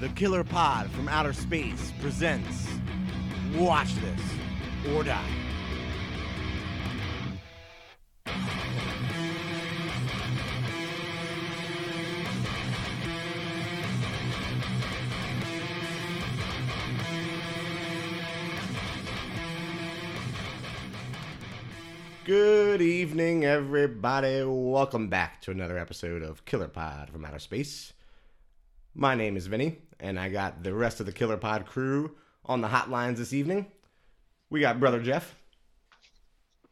The Killer Pod from Outer Space presents Watch This or Die. Good evening, everybody. Welcome back to another episode of Killer Pod from Outer Space. My name is Vinny, and I got the rest of the Killer Pod crew on the hotlines this evening. We got Brother Jeff.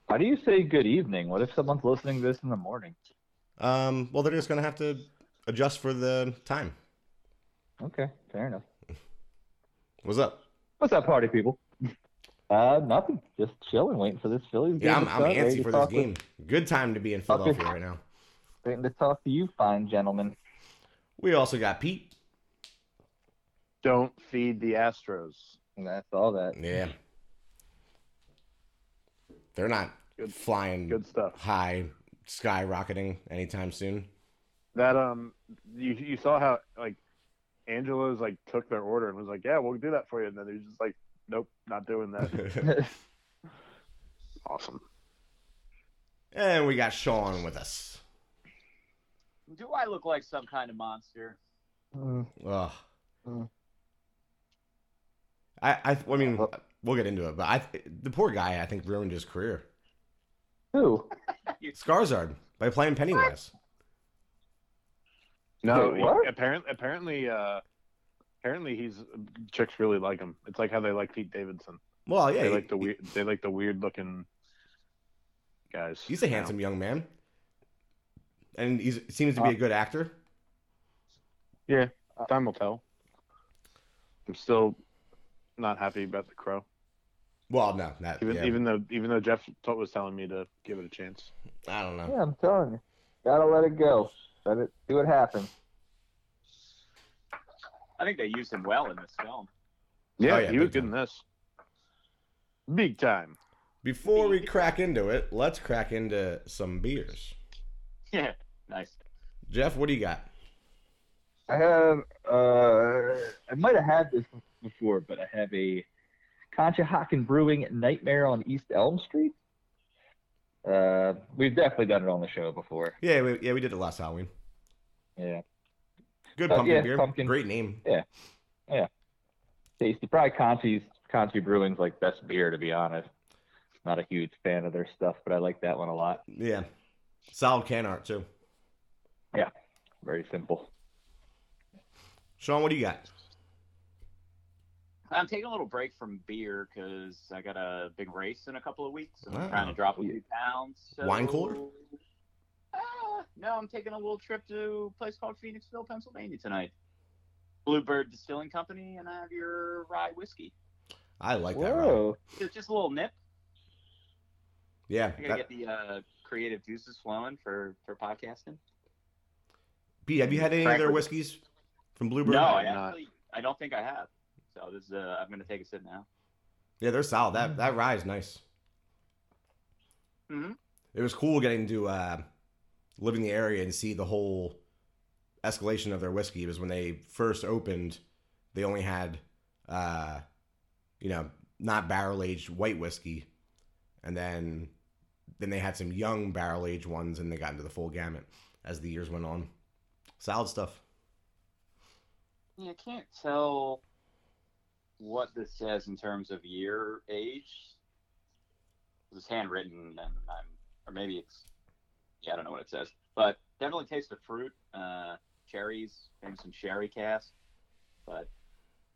How do you say good evening? What if someone's listening to this in the morning? Um, well, they're just going to have to adjust for the time. Okay, fair enough. What's up? What's up, party people? Uh, nothing. Just chilling, waiting for this Phillies game. Yeah, I'm, I'm start, antsy for this talk with- game. Good time to be in Philadelphia right now. Waiting to talk to you, fine gentlemen. We also got Pete. Don't feed the Astros. And that's all that. Yeah. They're not Good- flying Good stuff. high, skyrocketing anytime soon. That um, you you saw how like Angelo's like took their order and was like, yeah, we'll do that for you, and then they're just like, nope, not doing that. awesome. and we got Sean with us. Do I look like some kind of monster? Mm, Ugh. Mm. I, I, I mean, we'll get into it, but I, the poor guy, I think, ruined his career. Who? Skarsgård by playing Pennywise. No, Wait, what? apparently, apparently, uh, apparently, he's chicks really like him. It's like how they like Pete Davidson. Well, yeah, they he- like the weird. They like the weird looking guys. he's a now. handsome young man, and he seems to be a good actor. Yeah, time will tell. I'm still not happy about the Crow, Well, no, not even yeah, even though even though Jeff was telling me to give it a chance. I don't know. Yeah, I'm telling you. Gotta let it go. Let it see what happens. I think they used him well in this film. Yeah, Oh, yeah, he was big good in this. Big time. Before we crack into it, let's crack into some beers. Yeah, nice. Jeff, what do you got? I have, uh, I might have had this before, but I have a Conshohocken Brewing Nightmare on East Elm Street. Uh, we've definitely done it on the show before. Yeah, we, yeah, we did it last Halloween. Yeah. Good Oh, pumpkin yeah, beer. pumpkin. Great name. Yeah. Yeah. Tasty. Probably Conchi's Conchi Brewing's like best beer to be honest. Not a huge fan of their stuff, but I like that one a lot. Yeah, solid can art too. Yeah. Very simple. Sean, what do you got? I'm taking a little break from beer because I got a big race in a couple of weeks. and I'm trying to drop a few pounds. So... Wine cooler? Uh, no, I'm taking a little trip to a place called Phoenixville, Pennsylvania tonight. Bluebird Distilling Company, and I have your rye whiskey. I like that. Ryan. Whoa. It's just a little nip. Yeah, I gotta that- get the uh, creative juices flowing for for podcasting. Pete, have you had any of their whiskeys from Bluebird? No, I I'm not. actually I don't think I have. So this is uh, I'm gonna take a sip now. Yeah, they're solid. That that rye is nice. Mm-hmm. It was cool getting to uh, live in the area and see the whole escalation of their whiskey. It was when they first opened, they only had, uh, you know, not barrel aged white whiskey, and then then they had some young barrel aged ones, and they got into the full gamut as the years went on. Solid stuff. Yeah, I can't tell what this says in terms of year age. It's handwritten, and I'm, or maybe it's, yeah, I don't know what it says, but definitely taste of fruit, uh, cherries, maybe some sherry cast, but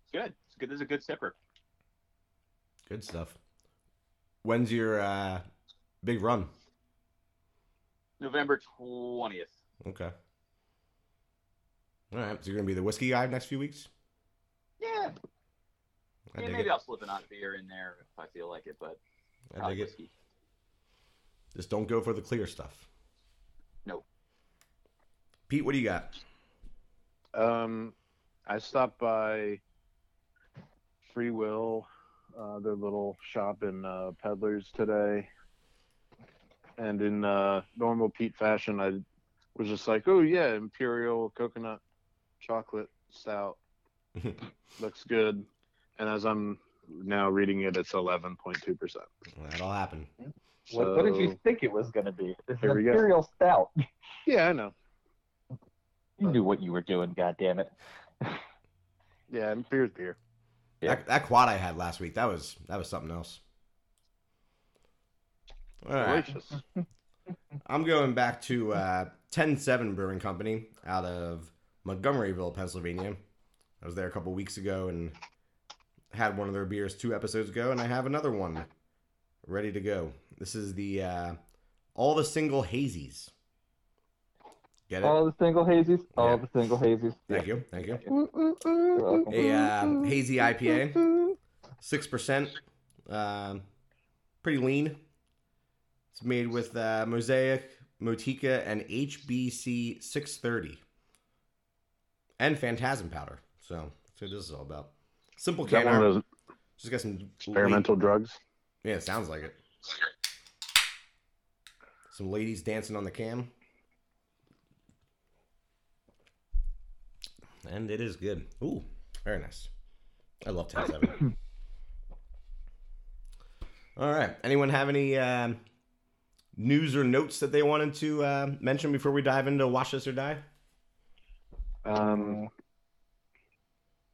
it's good. It's good. This is a good sipper. Good stuff. When's your uh, big run? November twentieth. Okay. All right. So you're gonna be the whiskey guy next few weeks. Yeah, yeah maybe it. I'll slip another beer in there if I feel like it, but I probably dig it. whiskey. Just don't go for the clear stuff. Nope. Pete, what do you got? Um, I stopped by Free Will, uh, their little shop in uh, Peddlers today, and in uh, normal Pete fashion, I was just like, "Oh yeah, Imperial coconut chocolate stout," Looks good. And as I'm now reading it, it's 11.2%. That'll happen. What, what did you think it was going to be? It's Here an we go. imperial stout. Yeah, I know. You knew what you were doing. God damn it. Yeah, and beer's beer. Yeah. That, that quad I had last week, that was that was something else. All right. Delicious. I'm going back to uh, 107 Brewing Company out of Montgomeryville, Pennsylvania. I was there a couple weeks ago and had one of their beers two episodes ago, and I have another one ready to go. This is the uh, All the Single Hazies. Get it? All the single hazies. All the single hazies. Thank you. Thank you. A uh, hazy IPA, 6%. Um, pretty lean. It's made with uh, Mosaic, Motueka, and HBC 630. And Phantasm powder. So that's what this is all about. Simple can one of those Just got some experimental drugs? Yeah, it sounds like it. Some ladies dancing on the cam. And it is good. Ooh, very nice. I love 107. All right. Anyone have any um, news or notes that they wanted to uh, mention before we dive into Watch This or Die? Um,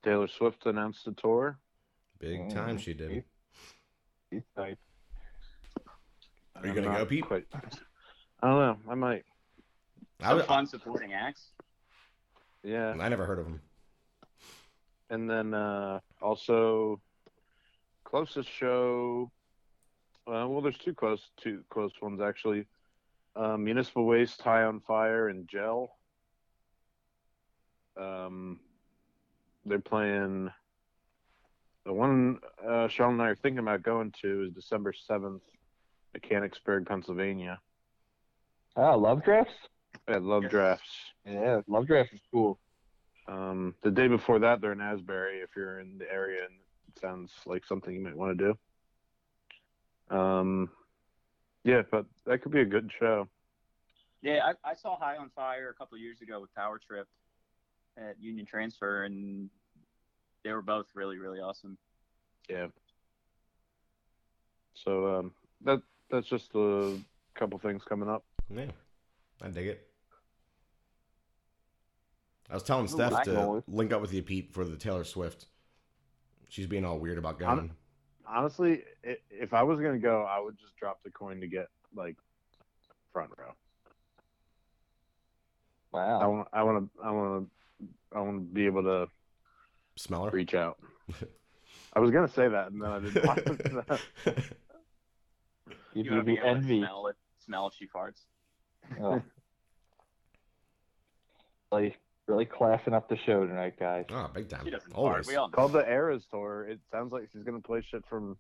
Taylor Swift announced the tour. Big time she did. He's nice. Are you I'm gonna go, Pete? Quite... I don't know. I might. I, was- fun supporting acts. Yeah. I never heard of him. And then uh, also closest show. Uh, well, there's two close two close ones actually. Uh, Municipal Waste, High on Fire, and Gel. Um, they're playing. The one uh, Sean and I are thinking about going to is December seventh, Mechanicsburg, Pennsylvania. Ah, Lovedraft's? At Love Yes. Drafts. Yeah, Lovedraft's is cool. Um, the day before that, they're in Asbury. If you're in the area, and it sounds like something you might want to do. Um, yeah, but that could be a good show. Yeah, I, I saw High on Fire a couple of years ago with Power Trip at Union Transfer, and they were both really, really awesome. Yeah. So um, that that's just a couple things coming up. Yeah, I dig it. I was telling Ooh, Steph to know. link up with you, Pete, for the Taylor Swift. She's being all weird about going. Honestly, if I was gonna go, I would just drop the coin to get like front row. Wow. I Wow. want, I want to, I want to, I want to be able to Smell her. reach out. I was gonna say that, and then I didn't. want to. You You do want to be the envy. smell it, smell if she farts. Oh. really, really classing up the show tonight, guys. oh, big time. She doesn't Always. fart. We all know. Called the Eras tour. It sounds like she's gonna play shit from.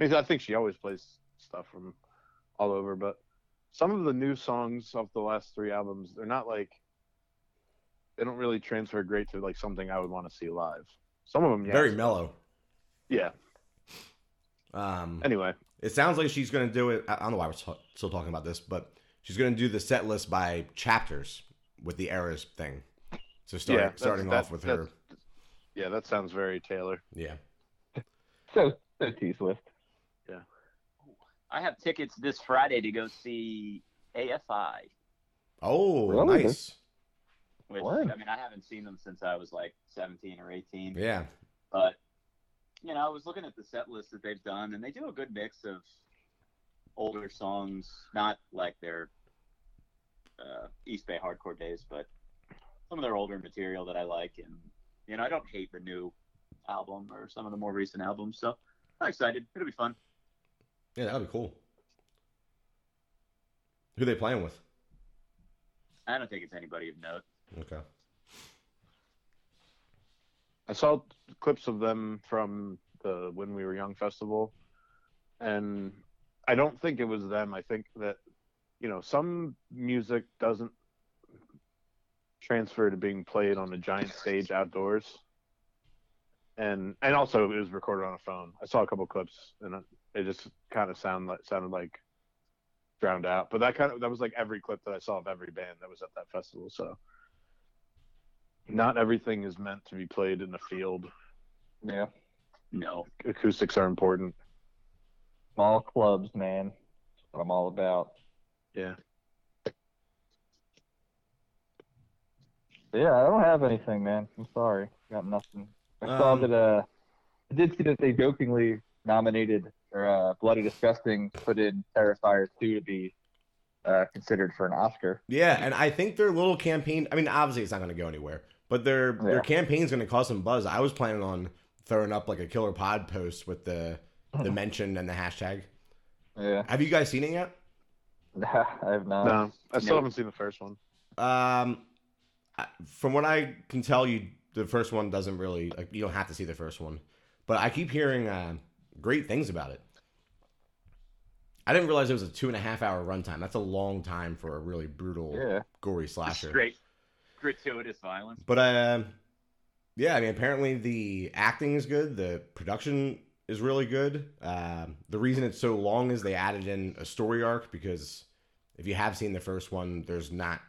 I mean, I think she always plays stuff from all over, but some of the new songs off the last three albums, they're not like. They don't really transfer great to like something I would want to see live. Some of them, yeah. Very mellow. yeah. Um, Anyway, it sounds like she's going to do it. I I don't know why we're t- still talking about this, but she's going to do the set list by chapters with the eras thing. So start, Yeah, starting that- off with her. yeah, that sounds very Taylor. Yeah. So, so T Swift. Yeah. I have tickets this Friday to go see AFI, Oh, Really? nice. Which Word. I mean I haven't seen them since I was like 17 or 18. Yeah. But you know, I was looking at the set list that they've done, and they do a good mix of older songs, not like their uh, East Bay hardcore days, but some of their older material that I like. And you know, I don't hate the new album or some of the more recent albums, so I'm excited. It'll be fun. Yeah, that'll be cool. Who they playing with? I don't think it's anybody of note. Okay. I saw clips of them from the When We Were Young festival, and I don't think it was them. I think that you know some music doesn't transfer to being played on a giant stage outdoors, and and also it was recorded on a phone. I saw a couple clips, and it, just kind of sound like sounded like drowned out. But that kind of that was like every clip that I saw of every band that was at that festival. So Not everything is meant to be played in the field. Yeah. No. Acoustics are important. Small clubs, man. That's what I'm all about. Yeah. Yeah, I don't have anything, man. I'm sorry. Got nothing. I saw Um, that uh I did see that they jokingly nominated or uh Bloody Disgusting put in Terrifier 2 to be uh considered for an Oscar. Yeah, and I think their little campaign. I mean, obviously it's not going to go anywhere, but their their Yeah. campaign's going to cause some buzz. I was planning on throwing up like a killer pod post with the the mention and the hashtag. Yeah. Have you guys seen it yet? I have not. No, I still No. haven't seen the first one. Um, from what I can tell you, the first one doesn't really like you don't have to see the first one, but I keep hearing uh, great things about it. I didn't realize it was a two and a half hour runtime. That's a long time for a really brutal, Yeah. gory slasher. Straight gratuitous violence. But uh, yeah, I mean, apparently the acting is good. The production is really good. Um, the reason it's so long is they added in a story arc because if you have seen the first one, there's not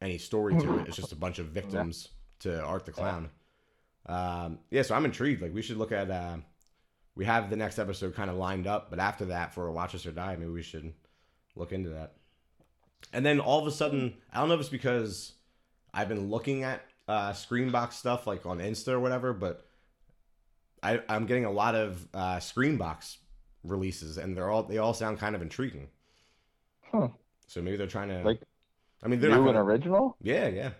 any story to it. It's just a bunch of victims to Art the Clown. Um, yeah, so I'm intrigued. Like we should look at. Uh, we have the next episode kind of lined up, but after that, for Watch Us or Die, maybe we should look into that. And then all of a sudden, I don't know if it's because I've been looking at uh, Screambox stuff like on Insta or whatever, but I, I'm getting a lot of uh, Screambox releases, and they're all they all sound kind of intriguing. Huh. So maybe they're trying to Like I mean, they're New and gonna, original? yeah, yeah.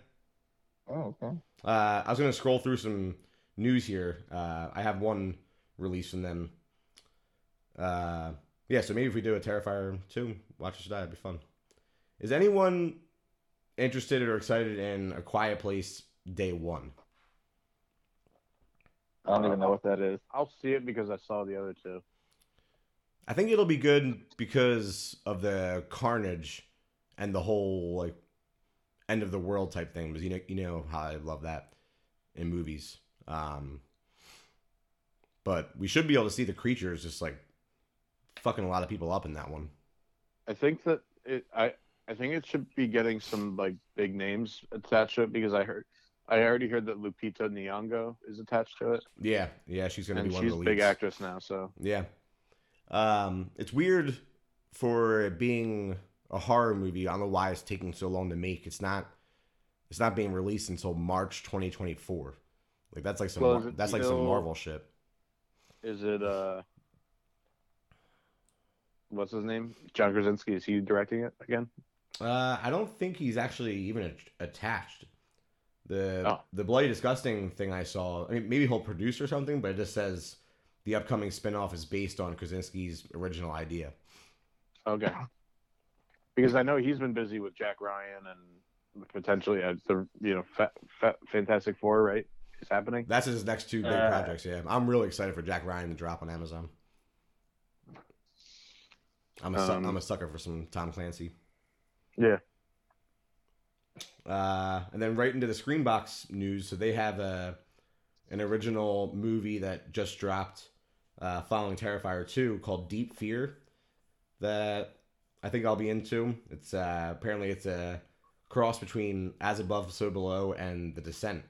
Oh, okay. Uh, I was gonna scroll through some news here. Uh, I have one release from them. Uh, yeah, so maybe if we do a Terrifier two, Watch Us Die, it'd be fun. Is anyone interested or excited in A Quiet Place Day One? I don't even know what that is. I'll see it because I saw the other two. I think it'll be good because of the carnage and the whole like end of the world type thing. Because you know, you know how I love that in movies. Um, but we should be able to see the creatures just like fucking a lot of people up in that one. I think that it. I I think it should be getting some like big names attached to it because I heard. I already heard that Lupita Nyong'o is attached to it, Yeah, yeah, she's gonna and be one she's of a the big leads. actress now. So Yeah. Um, it's weird for it being a horror movie. I don't know why it's taking so long to make. It's not. It's not being released until March 2024. Like that's like some. Well, it that's like some Marvel shit. is it uh, what's his name? John Krasinski. Is he directing it again? Uh, I don't think he's actually even a- attached. The Oh. the bloody disgusting thing I saw. I mean, maybe he'll produce or something, but it just says the upcoming spinoff is based on Krasinski's original idea. Okay. Because I know he's been busy with Jack Ryan and potentially uh, the you know fa- fa- Fantastic Four, right? Is happening. That's his next two big Uh, projects. Yeah, I'm really excited for Jack Ryan to drop on Amazon. I'm a su- Um, I'm a sucker for some Tom Clancy. Yeah. Uh, and then right into the Screambox news. So they have a an original movie that just dropped uh, following Terrifier 2 called Deep Fear that I think I'll be into. It's uh, apparently it's a cross between As Above, So Below and The Descent.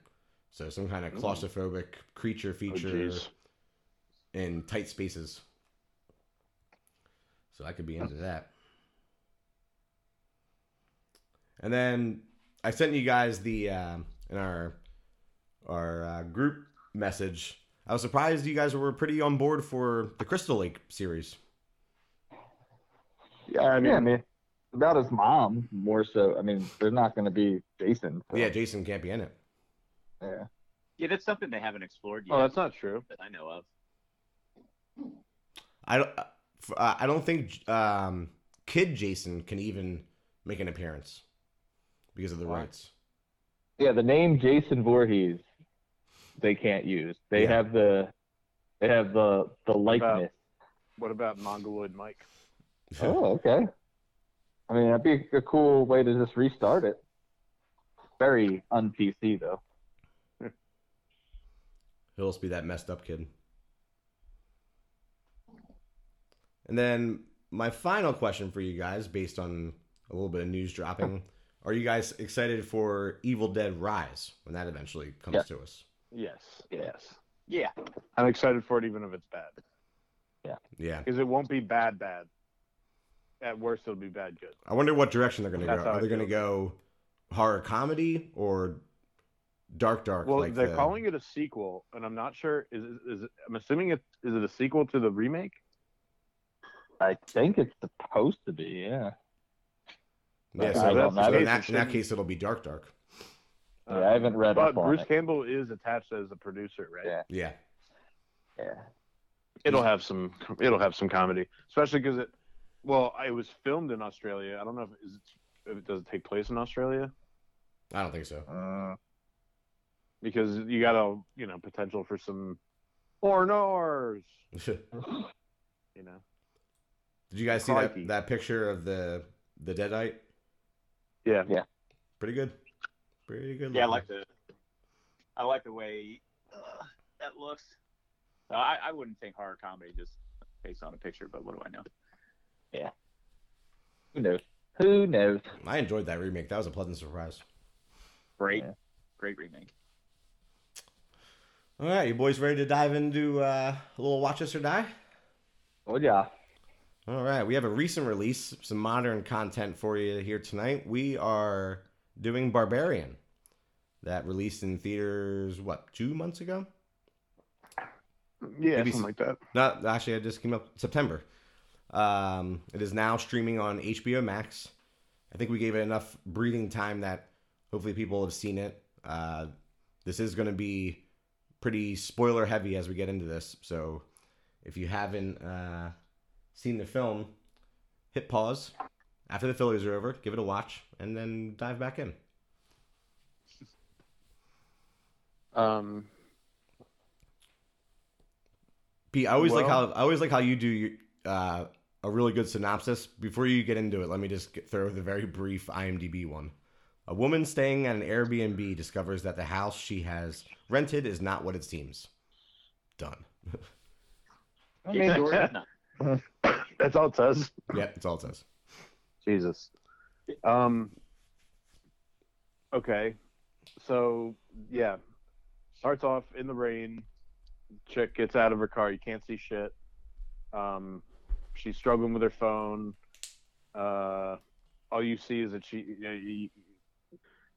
So some kind of claustrophobic creature Oh, feature jeez. in tight spaces. So I could be into that. And then I sent you guys the uh, in our our uh, group message. I was surprised you guys were pretty on board for the Crystal Lake series. Yeah, I mean, yeah, I mean, about his mom more so. I mean, they're not going to be Jason. so, Yeah, Jason can't be in it. yeah. Yeah, that's something they haven't explored yet oh, that's not true. that I know of. I don't. uh, uh, I don't think um, Kid Jason can even make an appearance because of the Why? rights. Yeah, the name Jason Voorhees, they can't use. They Yeah. have the, they have the the likeness. What about Mongoloid Mike? Oh, okay. I mean, that'd be a cool way to just restart it. Very un PC though. He'll just be that messed up kid. And then my final question for you guys, based on a little bit of news dropping, are you guys excited for Evil Dead Rise when that eventually comes Yeah. to us? Yes. Yes. Yeah. I'm excited for it, even if it's bad, Yeah. Yeah. Because it won't be bad. Bad. At worst, it'll be bad. Good. I wonder what direction they're going to go. Are I they going to go horror comedy or dark, dark? Well, like they're the- calling it a sequel, and I'm not sure. Is it, is it, I'm assuming it is it a sequel to the remake? I think it's supposed to be. Yeah. Yeah, I so, don't so in, that, in that case, it'll be dark, dark. Yeah, I haven't read But up Bruce it. Campbell is attached as a producer, right? Yeah. Yeah. Yeah. It'll have some. It'll have some comedy, especially because it. Well, it was filmed in Australia. I don't know if, is it, if it does it take place in Australia I don't think so. Uh, because you got a you know potential for some foreigners. Did You know. Did you guys see Crikey. that, that picture of the the Deadite? Yeah. Yeah. Pretty good. Pretty good. Yeah, I like the. I like the way uh, that looks. Uh, I I wouldn't think horror comedy just based on a picture, but what do I know? Yeah. Who knows? Who knows? I enjoyed that remake. That was a pleasant surprise. Great, Yeah. great remake. All right, you boys ready to dive into uh, a little Watch Us or Die? Oh yeah. All right, we have a recent release, some modern content for you here tonight. We are doing Barbarian, that released in theaters what two months ago? Yeah, Maybe something like that. No, actually, it just came up September. Um, it is now streaming on HBO Max. I think we gave it enough breathing time that hopefully people have seen it. Uh, this is going to be pretty spoiler heavy as we get into this. So if you haven't uh, seen the film, hit pause after the fillers are over, give it a watch, and then dive back in. Um, Pete, I always like how I always like how you do your, uh, a really good synopsis. Before you get into it, let me just get, throw the very brief IMDb one. A woman staying at an Airbnb discovers that the house she has rented is not what it seems. Done. I mean, that door no. that's all it says. Yeah, that's all it says. Jesus. Um. Okay, so yeah, starts off in the rain. Chick gets out of her car. You can't see shit. Um, she's struggling with her phone. Uh, all you see is that she you know, you,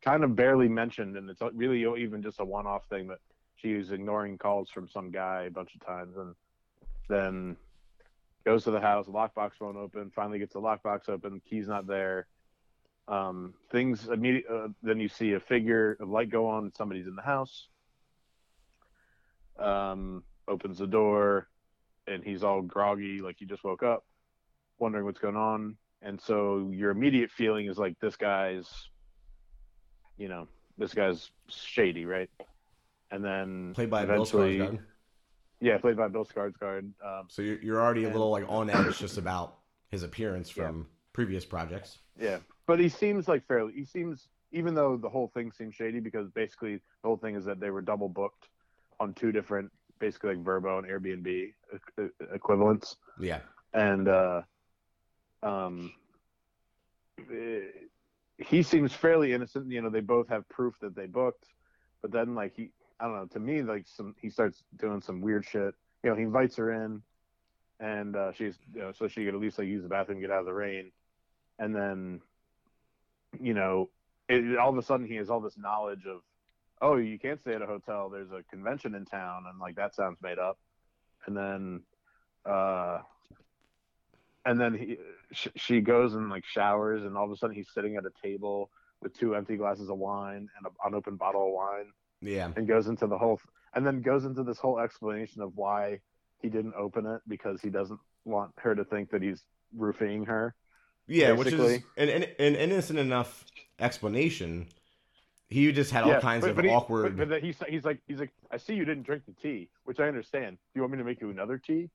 kind of barely mentioned, and it's really even just a one-off thing that she was ignoring calls from some guy a bunch of times, and then goes to the house, lockbox won't open. Finally gets the lockbox open, key's not there. Um, things immediate. Uh, then you see a figure of light go on. Somebody's in the house. Um, opens the door, and he's all groggy, like he just woke up, wondering what's going on. And so your immediate feeling is like this guy's, you know, this guy's shady, right? And then Played by Bill eventually, Skarsgård. Yeah, played by Bill Skarsgård. Um, So you're, you're already a little like on edge just about his appearance from previous projects. Yeah, but he seems like fairly. He seems, even though the whole thing seems shady, because basically the whole thing is that they were double booked on two different, basically like Vrbo and Airbnb equivalents, Yeah. and uh, um, eh, he seems fairly innocent. You know, they both have proof that they booked, but then like he, I don't know. To me, like some, he starts doing some weird shit. You know, he invites her in, and uh, she's, you know, so she could at least like use the bathroom, get out of the rain and then you know it, all of a sudden he has all this knowledge of oh you can't stay at a hotel there's a convention in town and like that sounds made up and then uh and then he sh- she goes and like showers and all of a sudden he's sitting at a table with two empty glasses of wine and an unopened bottle of wine Yeah. and goes into the whole and then goes into this whole explanation of why he didn't open it because he doesn't want her to think that he's roofing her Yeah, which is an, an, an innocent enough explanation. He just had all kinds but- of but he- awkward. But, but he's he's like he's like I see you didn't drink the tea, which I understand. Do you want me to make you another tea?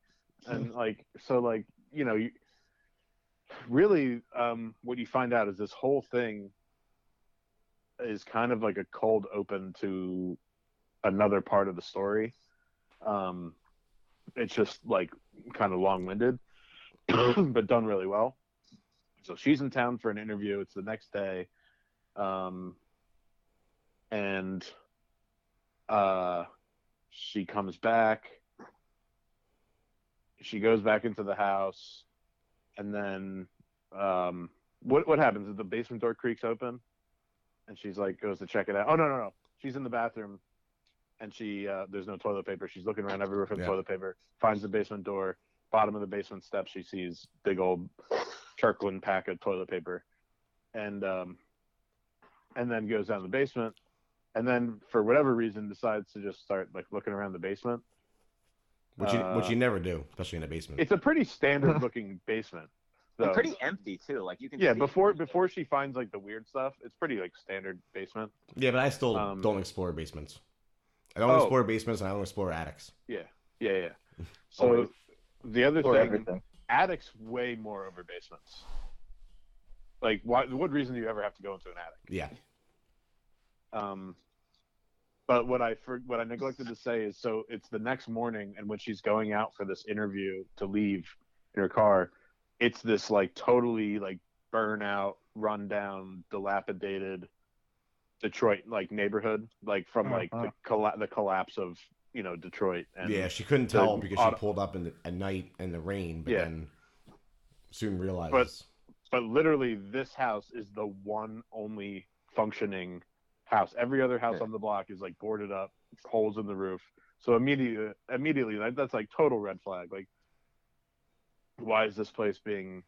And like so like you know you really um, what you find out is this whole thing is kind of like a cold open to another part of the story. Um, it's just like kind of long winded, but done really well. So she's in town for an interview. It's the next day. Um, and uh, she comes back. She goes back into the house, and then um, what what happens? Is the basement door creaks open, and she's like goes to check it out. Oh no no no! She's in the bathroom, and she uh, there's no toilet paper. She's looking around everywhere for the Yeah. toilet paper. Finds the basement door. Bottom of the basement steps, she sees big old Kirkland pack of toilet paper, and um, and then goes down the basement, and then for whatever reason decides to just start like looking around the basement. which you which Uh, you never do, especially in a basement. It's a pretty standard looking basement. And pretty empty too. Like you can. Yeah, see- before before she finds like the weird stuff, it's pretty like standard basement. yeah, but I still um, don't explore basements. I don't Oh. explore basements, and I don't explore attics. Yeah, yeah, yeah. So Always. the other Or thing, everything. attics way more over basements. Like, why? What reason do you ever have to go into an attic? Yeah, Um, but what I for, what I neglected to say is, so it's the next morning, and when she's going out for this interview to leave in her car, it's this like totally like burnout, rundown, dilapidated Detroit like neighborhood, like from oh, like the colla- the collapse of you know Detroit. And yeah. She couldn't tell because she pulled up in the, at night in the rain, but Yeah. then soon realizes. but literally this house is the one only functioning house every other house Yeah. on the block is like boarded up holes in the roof so immediately immediately that, that's like total red flag like why is this place being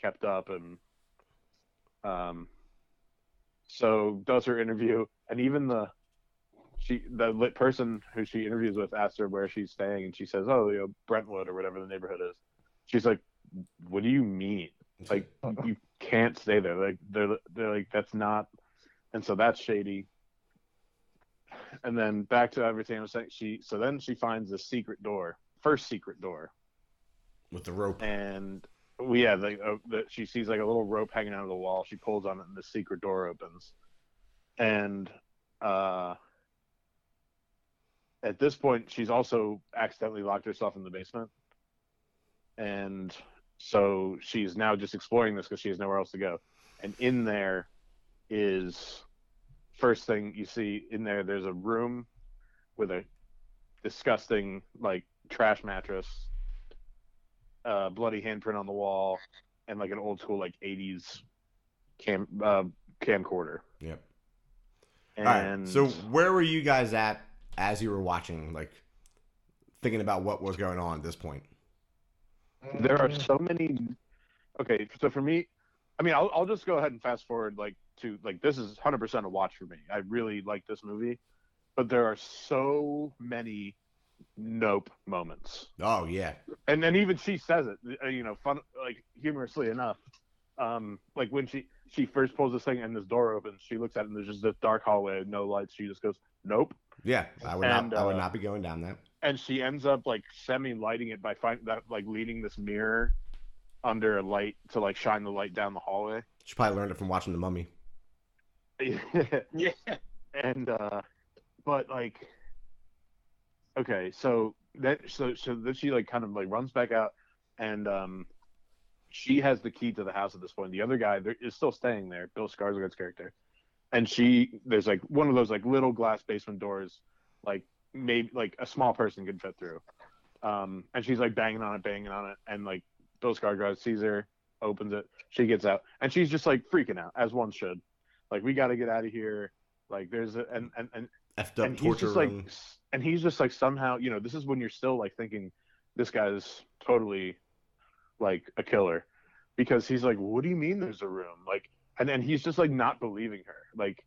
kept up and um so does her interview and even the she the lit person who she interviews with asks her where she's staying and she says oh you know brentwood or whatever the neighborhood is she's like what do you mean like you can't stay there. Like they're they're like that's not, and so that's shady. And then back to everything I was saying. She so then she finds the secret door, first secret door, with the rope. and we yeah, uh, she sees like a little rope hanging out of the wall. She pulls on it, and the secret door opens. And uh, at this point, she's also accidentally locked herself in the basement, and so she's now just exploring this because she has nowhere else to go. And in there is first thing you see in there. There's a room with a disgusting like trash mattress uh, bloody handprint on the wall, and like an old school like '80s cam uh, camcorder. Yep. And All right. So where were you guys at as you were watching, like thinking about what was going on at this point? there are so many. Okay, so for me, I mean, I'll I'll just go ahead and fast forward like to like this is 100% a watch for me. I really like this movie, but there are so many nope moments. Oh yeah. and and even she says it uh, you know fun like humorously enough um like when she she first pulls this thing and this door opens she looks at it and there's just this dark hallway no lights she just goes nope Yeah. I would And, not. I would uh, not be going down that. and she ends up like semi lighting it by finding that like leading this mirror under a light to like shine the light down the hallway She probably learned it from watching The Mummy. Yeah. and uh but like okay so that so so then she like kind of like runs back out and um she has the key to the house at this point. The other guy there, is still staying there bill skarsgård's character. And she there's like one of those like little glass basement doors like maybe like a small person could fit through. Um and she's like banging on it banging on it. And like bill skarsgård sees her opens it she gets out. And she's just like freaking out as one should. Like we got to get out of here. Like there's a and and and, Effed up and he's torture just like room. and he's just like somehow you know this is when you're still like thinking this guy's totally like a killer because he's like what do you mean there's a room like and then he's just like not believing her like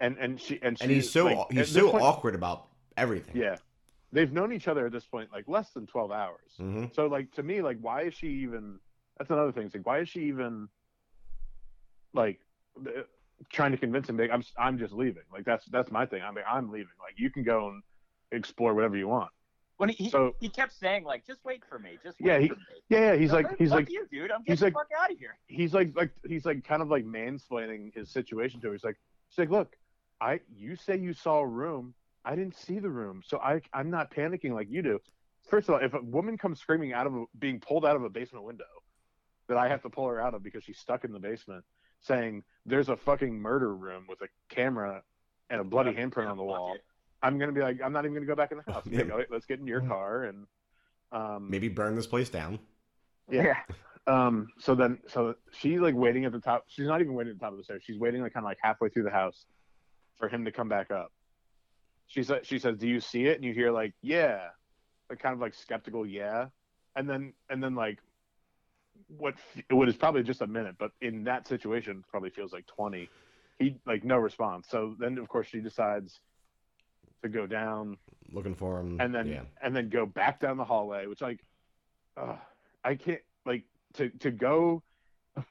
and and she and, she, and he's so like, he's so point- awkward about everything. yeah they've known each other at this point like less than 12 hours hmm so like to me, like why is she even? That's another thing. It's like why is she even like trying to convince him? Like, I'm I'm just leaving. Like that's that's my thing. I mean I'm leaving. Like you can go and explore whatever you want. When he, he, So- he kept saying like, just wait for me, just wait Yeah, he- for me. Yeah, yeah. He's like he's like you, dude. I'm he's getting the like- fuck out of here. he's like like he's like kind of like mansplaining his situation to her. He's like he's like look, I you say you saw a room. I didn't see the room, so I I'm not panicking like you do. First of all, if a woman comes screaming out of a, being pulled out of a basement window, that I have to pull her out of because she's stuck in the basement, saying there's a fucking murder room with a camera and a bloody handprint on the wall. I'm gonna be like, I'm not even gonna go back in the house. I'm let's get in your car and um, Maybe burn this place down. Yeah. Um, so then, so she's like waiting at the top. She's not even waiting at the top of the stairs. She's waiting like kind of like halfway through the house for him to come back up. She said, she says, "Do you see it?" And you hear like, "Yeah," like kind of like skeptical, "Yeah," and then and then like what what is probably just a minute, but in that situation probably feels like twenty. He like no response. So then of course she decides to go down Looking for him. and then yeah. and then go back down the hallway, which like, uh, I can't like to to go,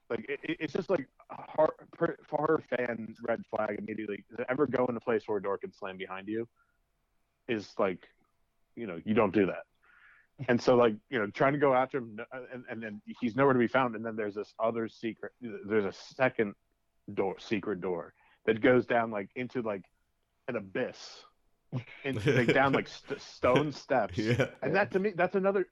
like it, it- it's just like a hard, per, for horror fan red flag immediately. To ever go in a place where a door can slam behind you, is like, you know, you don't do that. And so like you know, trying to go after him, uh, and and then he's nowhere to be found. And then there's this other secret. There's a second door, secret door that goes down like into like an abyss. Into, like down like st- stone steps Yeah. and that to me that's another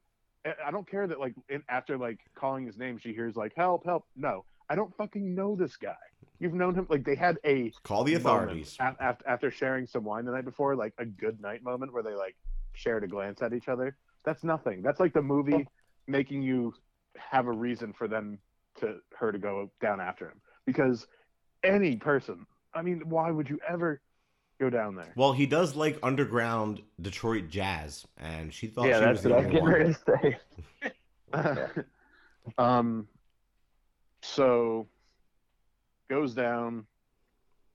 I- i don't care that like in, after like calling his name she hears like help help no i don't fucking know this guy you've known him like they had a Call the authorities. after, after sharing some wine the night before like a good night moment where they like shared a glance at each other that's nothing that's like the movie making you have a reason for them to her to go down after him because any person i mean why would you ever go down there Well, he does like underground Detroit jazz, and she thought yeah, she that's was what the I was getting ready to say. um, so goes down.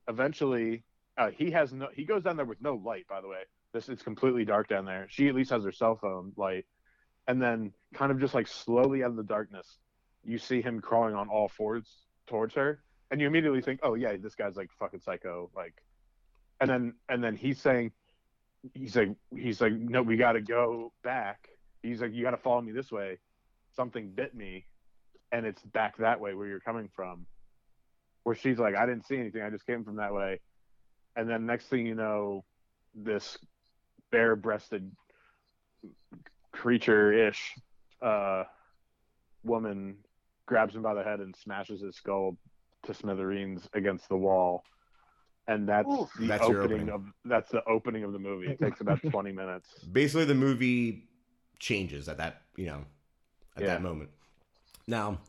Eventually, uh, he has no. He goes down there with no light. By the way, this is completely dark down there. She at least has her cell phone light, and then kind of just like slowly out of the darkness, you see him crawling on all fours towards her, and you immediately think, "Oh yeah, this guy's like fucking psycho." Like, and then and then he's saying, he's like he's like, "No, we got to go back." He's like, "You got to follow me this way." Something bit me, and it's back that way where you're coming from. Where she's like, "I didn't see anything. I just came from that way." And then next thing you know, this bare-breasted creature-ish uh, woman grabs him by the head and smashes his skull to smithereens against the wall. And that's Oof. the That's opening, opening. of that's the opening of the movie. It takes about 20 minutes. Basically, the movie changes at that you know at Yeah. that moment. Now,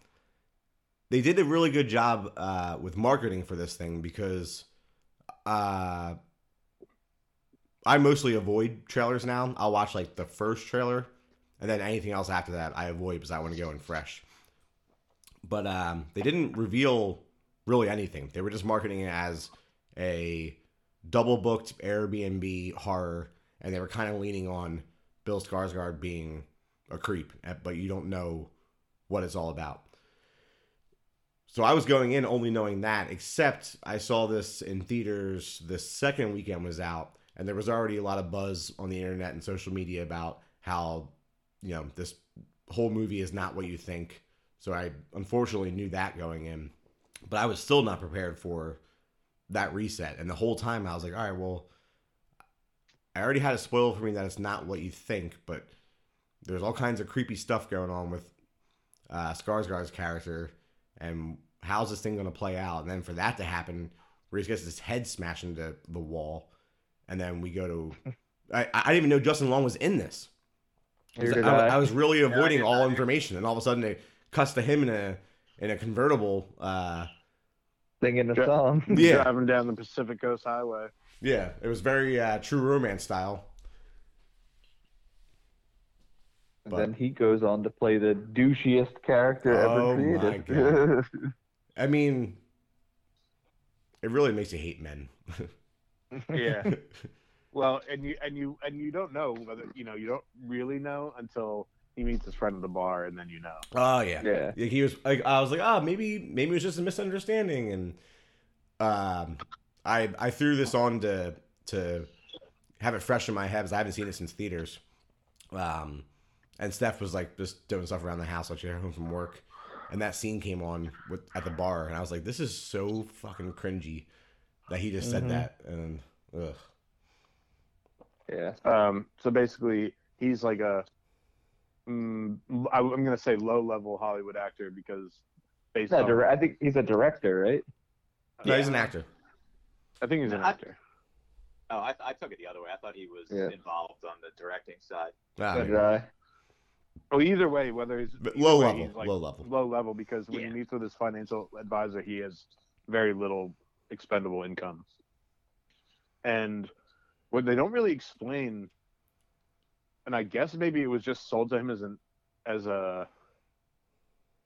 they did a really good job uh, with marketing for this thing because uh, I mostly avoid trailers now. I'll watch like the first trailer, and then anything else after that I avoid because I want to go in fresh. But um, they didn't reveal really anything. They were just marketing it as a double booked Airbnb horror, and they were kind of leaning on Bill Skarsgård being a creep, but you don't know what it's all about. So I was going in only knowing that, except I saw this in theaters the second weekend was out, and there was already a lot of buzz on the internet and social media about how, you know, this whole movie is not what you think. So I unfortunately knew that going in, but I was still not prepared for that reset. And the whole time I was like, all right, well, I already had a spoiled for me that it's not what you think, but there's all kinds of creepy stuff going on with uh, Skarsgård's character, and how's this thing going to play out? And then for that to happen, where he gets his head smashed into the wall, and then we go to, I, I didn't even know Justin Long was in this. Neither did I, I. I was really avoiding did all not. information, and all of a sudden it cuts to him in a in a convertible. Uh, Singing a Ja- song. Yeah. Driving down the Pacific Coast Highway. yeah, it was very uh, true romance style. And But- then he goes on to play the douchiest character Oh ever my created. I mean, it really makes you hate men. Yeah. Well, and you and you and you don't know whether you know you don't really know until he meets his friend at the bar, and then you know. Oh yeah. yeah. Like, he was like I was like, oh maybe maybe it was just a misunderstanding and um I I threw this on to to have it fresh in my head because I haven't seen it since theaters. Um and Steph was like just doing stuff around the house like she got home from work. And that scene came on with at the bar and I was like, this is so fucking cringy that he just Mhm. said that and ugh. Yeah. Um, so basically, he's like a, mm, I- I'm gonna say low level Hollywood actor because based on dir- I think he's a director, right? No, he's an actor. I think he's an I- actor. Oh, I, I took it the other way. I thought he was Yeah. involved on the directing side. Ah, But, uh, Well, either way, whether he's either low way, level, he's, like, low level. low level, because when Yeah. he meets with his financial advisor, he has very little expendable income, and what they don't really explain, and I guess maybe it was just sold to him as an as a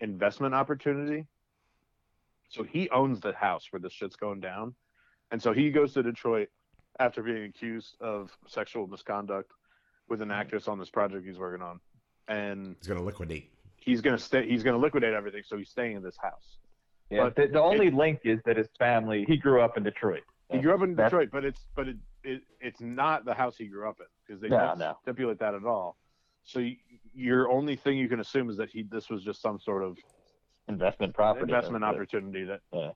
investment opportunity. So he owns the house where this shit's going down, and so he goes to Detroit after being accused of sexual misconduct with an actress on this project he's working on, and He's gonna liquidate. he's gonna stay. He's gonna liquidate everything, so he's staying in this house. Yeah, But the, the only link is that his family. He grew up in Detroit. He grew up in That's- Detroit, but it's but it, it it's not the house he grew up in because they No, don't no. stipulate that at all. So you, your only thing you can assume is that he this was just some sort of investment property. investment But- opportunity that Yeah.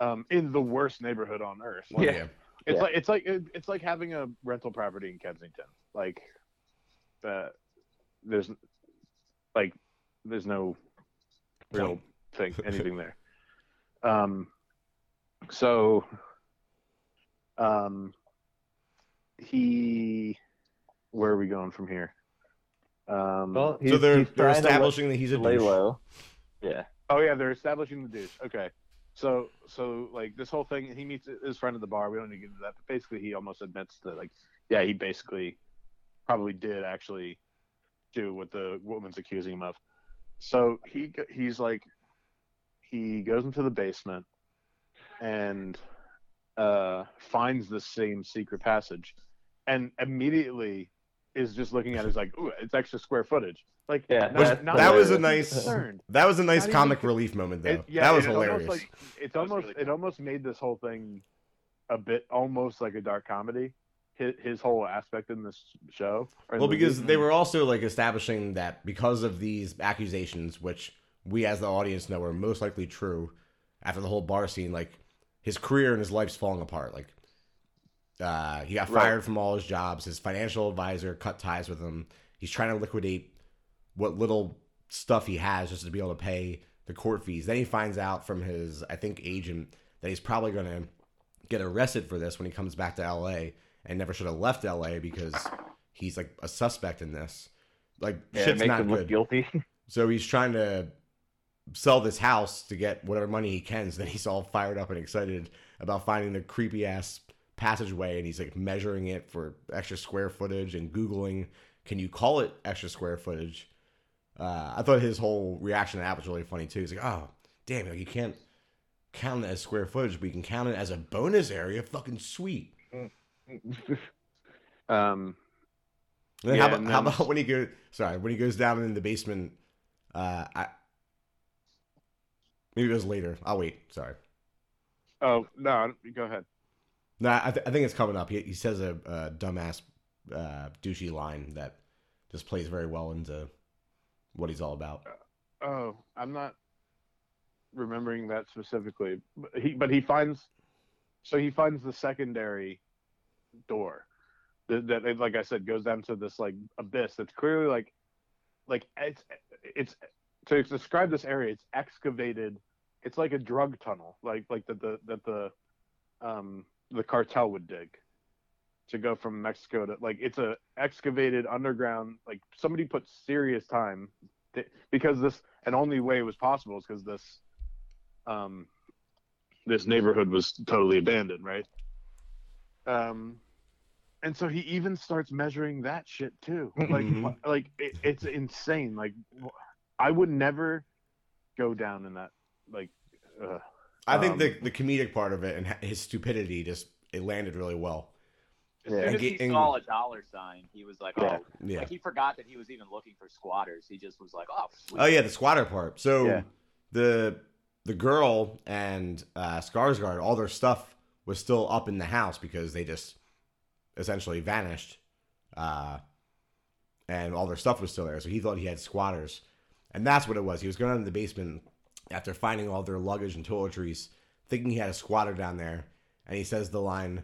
um, in the worst neighborhood on earth. Well, Yeah. It's Yeah. like it's like it's like having a rental property in Kensington. Like, uh, there's like there's no real Point. Thing anything there. Um, so, um, he, where are we going from here? Um, Well, he's, so they're he's they're trying to establishing that he's a lay douche. low. Yeah. Oh yeah, they're establishing the douche. Okay, so so like this whole thing, he meets his friend at the bar. We don't need to get into that, but basically he almost admits that like, yeah, he basically probably did actually do what the woman's accusing him of. So he he's like, he goes into the basement and uh, finds the same secret passage, and immediately is just looking at it, is like, ooh, it's extra square footage. Like, Yeah, not- that- not that was a nice- concerned. That was a nice Not even comic co- relief moment, though. It- yeah, that was it almost, hilarious. like, it's almost really it almost made this whole thing a bit almost like a dark comedy. His, his whole aspect in this show. or well, movie. because they were also like establishing that because of these accusations, which we as the audience know are most likely true, after the whole bar scene, like his career and his life's falling apart. Like, uh, he got Right. fired from all his jobs. His financial advisor cut ties with him. He's trying to liquidate what little stuff he has just to be able to pay the court fees. Then he finds out from his, I think, agent that he's probably going to get arrested for this when he comes back to LA and never should have left LA because he's like a suspect in this. Like Yeah, shit's not him look good. guilty. So he's trying to sell this house to get whatever money he can. So then he's all fired up and excited about finding the creepy ass passageway and he's like measuring it for extra square footage and Googling, can you call it extra square footage? Uh, I thought his whole reaction to that was really funny too. He's like, oh, damn, like you can't count it as square footage, but you can count it as a bonus area. Fucking sweet. um, And then Yeah, how, about, and how about when he goes? Sorry, when he goes down in the basement. Uh, I maybe it was later. I'll wait. Sorry. oh no, go ahead. No, I, th- I think it's coming up. He, he says a, a dumbass, uh, douchey line that just plays very well into what he's all about. Oh, I'm not remembering that specifically. But he but he finds so he finds the secondary door that, that like I said goes down to this like abyss that's clearly like like it's it's to describe this area it's excavated it's like a drug tunnel like like that the that the um the cartel would dig to go from Mexico to like it's a excavated underground like somebody put serious time th- because this and only way it was possible is because this um this neighborhood was totally abandoned right? Um and so he even starts measuring that shit too. Like Mhm. like it, it's insane. Like i would never go down in that like uh, I think Um, the the comedic part of it and his stupidity just it landed really well. As Yeah. soon as And he and- saw a dollar sign, he was like, "Oh!" Yeah. Like he forgot that he was even looking for squatters. He just was like, "Oh, sweet." Oh yeah, the squatter part. So Yeah. the the girl and uh, Skarsgård, all their stuff was still up in the house because they just essentially vanished, uh, and all their stuff was still there. So he thought he had squatters, and that's what it was. He was going into the basement after finding all their luggage and toiletries, thinking he had a squatter down there, and he says the line.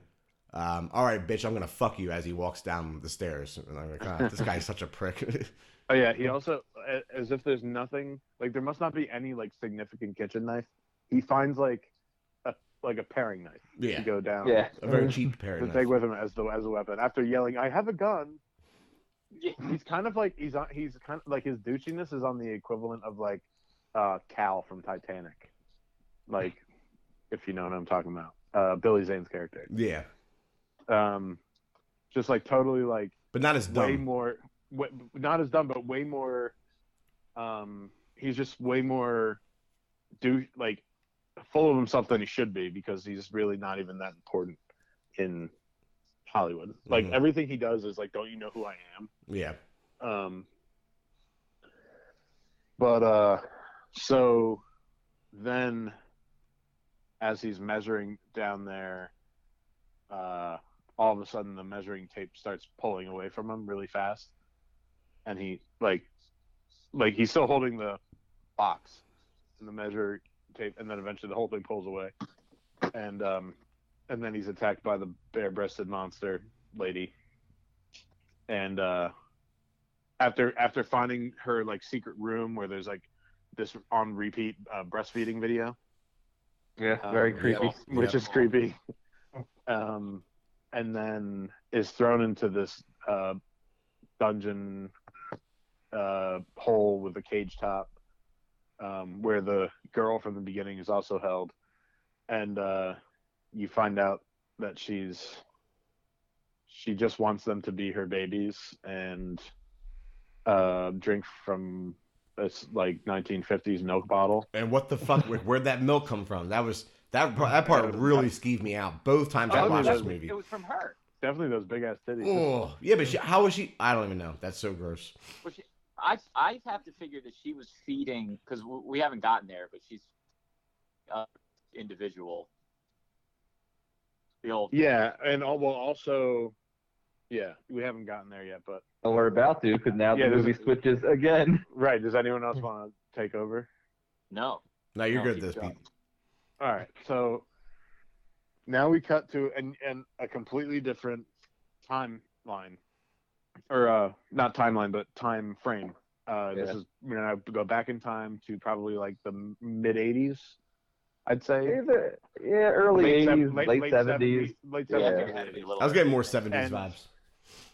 Um, all right, bitch, I'm gonna fuck you as he walks down the stairs. And I'm like, God, this guy's such a prick. oh yeah he also as if there's nothing like there must not be any like significant kitchen knife he finds like a like a paring knife Yeah, to go down. Yeah. a very cheap pair. To of take with him as the as a weapon. After yelling, "I have a gun," he's kind of like he's on. He's kind of like his douchiness is on the equivalent of like uh, Cal from Titanic, like if you know what I'm talking about. Uh, Billy Zane's character, Yeah, um, just like totally like but not as way dumb. more, way, not as dumb, but way more. Um, he's just way more, do like full of himself than he should be because he's really not even that important in Hollywood. Like Mhm. everything he does is like, don't you know who I am? Yeah, Um, but uh, so then, as he's measuring down there, uh, all of a sudden the measuring tape starts pulling away from him really fast, and he like, like he's still holding the box and the measure tape, and then eventually the whole thing pulls away, and um, and then he's attacked by the bare-breasted monster lady, and uh after after finding her like secret room where there's like this on repeat uh, breastfeeding video Yeah. Very um, creepy. which Yeah. is creepy um and then is thrown into this uh dungeon uh hole with a cage top um where the girl from the beginning is also held and uh you find out that she's she just wants them to be her babies and uh, drink from this like 1950s milk bottle. and what the fuck? where, where'd that milk come from? That was that. part- That part really skeeved me out both times I Oh, watched this movie. It was from her. Definitely those big ass titties. Oh, yeah, but she, how was she? I don't even know. That's so gross. Well, she, I I have to figure that she was feeding because we haven't gotten there, but she's uh, individual. The old Yeah, and all, well, also, yeah, we haven't gotten there yet, but Well, we're about to because now Yeah, the there's movie a- switches again. right. Does anyone else want to take over? no. No, you're No, good at this, going. Pete. All right, so now we cut to and and a completely different timeline, or uh, not timeline, but time frame. Uh, This Yeah. is you know go back in time to probably like the mid '80s, I'd say. Either, yeah, early Late eighties, late seventies. late Yeah. seventies. Had to be a little I was getting more '70s And- vibes.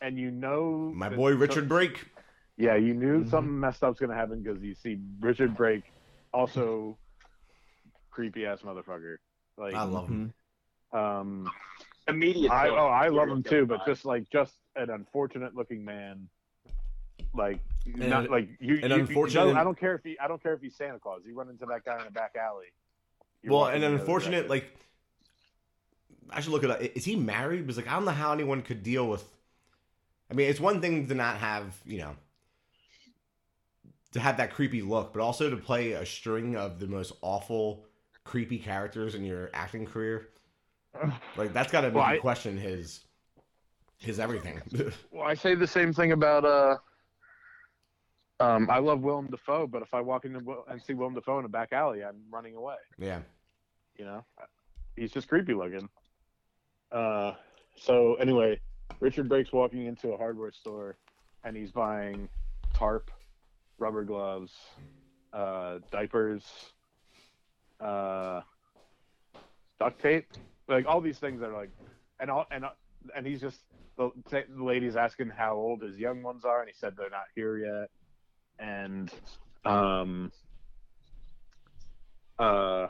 And you know, My boy Richard Brake. Yeah, you knew Mhm. something messed up's gonna happen because you see Richard Brake, also creepy ass motherfucker. Like, I love him. um, Immediate. I oh I love him killer too, but just like just an unfortunate looking man. Like And- not like you. and you- you unfortunate- know, I don't care if he. I don't care if he's Santa Claus. You run into that guy in a back alley. Well, and in an unfortunate, like, I should look it up. Is he married? Because like I don't know how anyone could deal with. I mean, it's one thing to not have you know to have that creepy look, but also to play a string of the most awful, creepy characters in your acting career. Like that's got to make Well, question his his everything. Well, I say the same thing about uh. Um, I love Willem Dafoe, but if I walk into Will- and see Willem Dafoe in a back alley, I'm running away. yeah, you know he's just creepy looking uh so anyway Richard Brake's walking into a hardware store and he's buying tarp rubber gloves uh diapers uh duct tape like all these things that are like and all and and he's just the, the lady's asking how old his young ones are and he said they're not here yet and um uh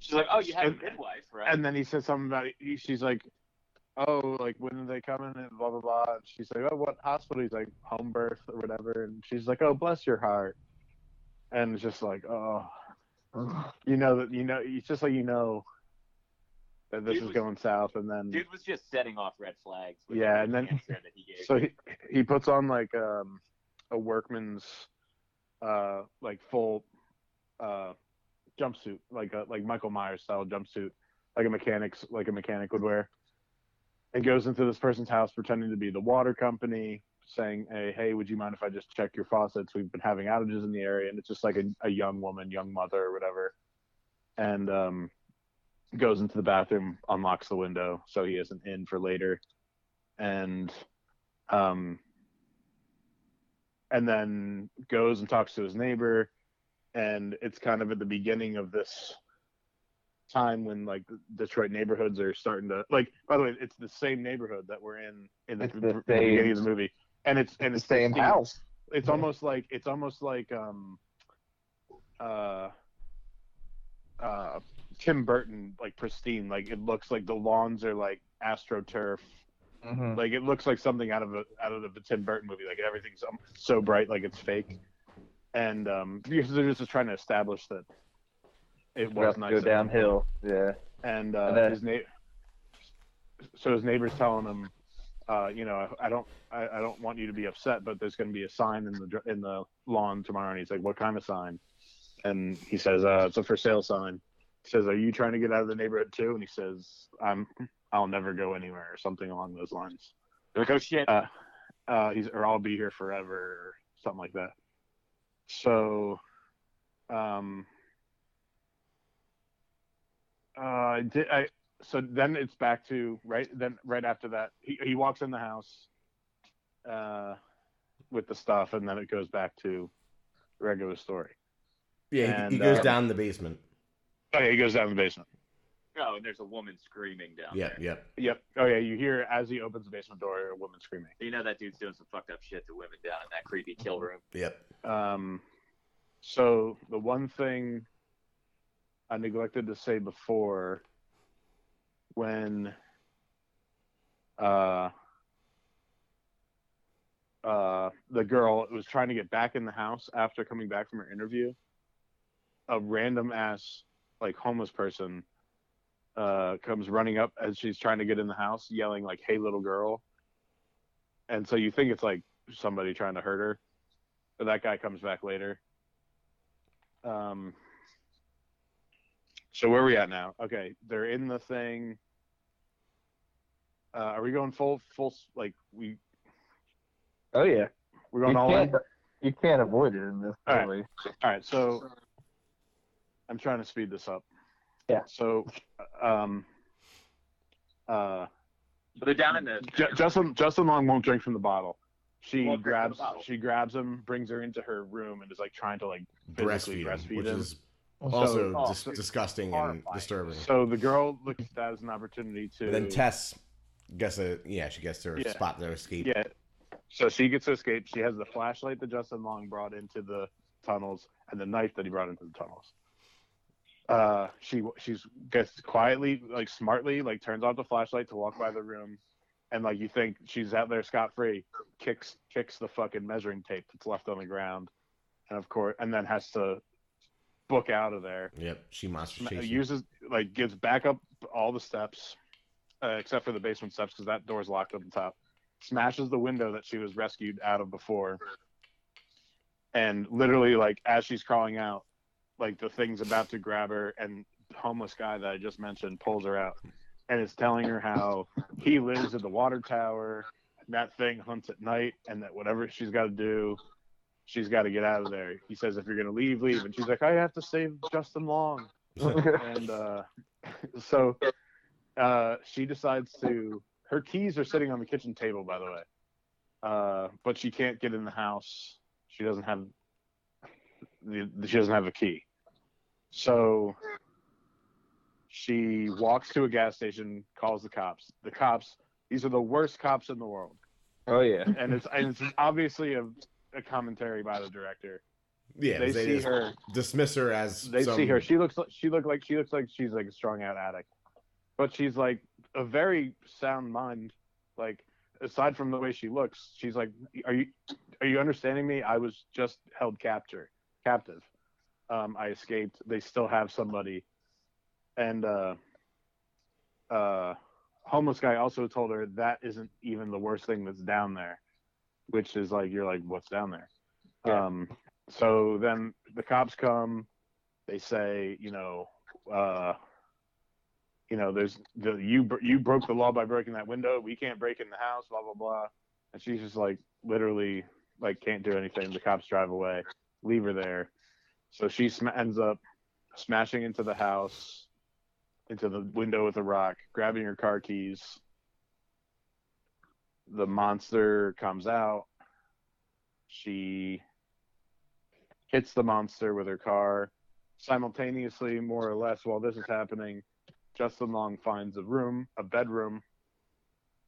She's like, "Oh, you have a and- midwife, right?" and then he says something about he, she's like oh like when are they in and blah blah blah and she's like oh what hospital he's like home birth or whatever and she's like oh bless your heart and it's just like oh you know that you know it's just like you know that this Dude is was- going south and then Dude was just setting off red flags. with Yeah, the and then- that he gave. so he, he puts on like um a workman's uh like full uh jumpsuit like a like michael myers style jumpsuit like a mechanic's like a mechanic would wear and goes into this person's house pretending to be the water company saying hey hey would you mind if i just check your faucets? We've been having outages in the area and it's just like a, a young woman young mother or whatever. And um goes into the bathroom unlocks the window so he isn't in for later. And um and then goes and talks to his neighbor and it's kind of at the beginning of this time when like Detroit neighborhoods are starting to like. By the way, it's the same neighborhood that we're in in the, It's the the beginning of the movie, and it's and the same house. It's almost like it's almost like um uh uh Tim Burton like pristine. Like it looks like the lawns are like astroturf. Mhm. Like it looks like something out of a out of the Tim Burton movie. Like everything's um, so bright, like it's fake. And um, because they're just trying to establish that it was to nice. go downhill. Yeah. And, uh, And then- his na- so his neighbor's telling him, uh, you know, I don't, I, I don't want you to be upset, but there's going to be a sign in the in the lawn tomorrow. And he's like, what kind of sign? And he says, uh, it's a for sale sign. He says, are you trying to get out of the neighborhood too? And he says, I'm, I'll never go anywhere, or something along those lines. They're like, oh shit. Uh, uh, he's or I'll be here forever, or something like that. So, um, uh, did I? So then it's back to right then right after that he he walks in the house, uh, with the stuff, and then it goes back to the regular story. Yeah, he, And, he goes uh, down the basement. Oh yeah, he goes down the basement. oh, and there's a woman screaming down Yep, there. yep. Yep. Oh yeah, you hear as he opens the basement door, a woman screaming. You know that dude's doing some fucked up shit to women down in that creepy kill room. Yep. Um, so the one thing I neglected to say before, when uh, uh, the girl was trying to get back in the house after coming back from her interview, a random ass like homeless person uh, comes running up as she's trying to get in the house, yelling like "Hey, little girl," and so you think it's like somebody trying to hurt her. But that guy comes back later. Um. So where are we at now? Okay, they're in the thing. Uh, are we going full full like we Oh yeah. we're going you all in? you can't avoid it in this All right. movie. All right, so I'm trying to speed this up. Yeah. So, um, uh, But they're down in the. J- Justin Justin Long won't drink from the bottle. She Won't drink from the grabs she grabs him, brings her into her room, and is like trying to like physically Breastfeed, breastfeed, him, which him. is also oh, dis- so- disgusting and disturbing. So the girl looks at that as an opportunity to. But then Tess gets a yeah, she gets her Yeah. spot to escape. Yeah. So she gets to escape. She has the flashlight that Justin Long brought into the tunnels and the knife that he brought into the tunnels. Uh, she she's gets quietly, like smartly, like turns off the flashlight to walk by the room, and like you think she's out there scot free, kicks kicks the fucking measuring tape that's left on the ground, and of course, and then has to book out of there. Yep, she monster chasing. uses like gives back up all the steps uh, except for the basement steps because that door's locked at the top smashes the window that she was rescued out of before and literally like as she's crawling out like the thing's about to grab her and homeless guy that i just mentioned pulls her out and is telling her how he lives at the water tower and that thing hunts at night and that whatever she's got to do she's got to get out of there he says if you're going to leave leave and she's like i have to save justin long and uh, so uh, she decides to. Her keys are sitting on the kitchen table, by the way, uh, but she can't get in the house. She doesn't have the. She doesn't have a key, so she walks to a gas station, calls the cops. The cops. These are the worst cops in the world, Oh yeah. and it's and it's obviously a, a commentary by the director. yeah, they see just her. dismiss her as they some, see her. She looks like she look like she looks like she's like a strung out addict, but she's like a very sound mind. Like aside from the way she looks, she's like, are you are you understanding me? I was just held capture captive. Um, I escaped. They still have somebody, and uh, uh, homeless guy also told her that isn't even the worst thing that's down there, which is like you're like, what's down there? Yeah. Um, so then the cops come they say, you know, uh, you know, there's the you you broke the law by breaking that window. We can't break in the house. Blah blah blah. And she's just like literally like can't do anything. The cops drive away, leave her there. So she sm- ends up smashing into the house, into the window with a rock, grabbing her car keys. The monster comes out. She hits the monster with her car simultaneously, more or less, while this is happening, Justin Long finds a room, a bedroom,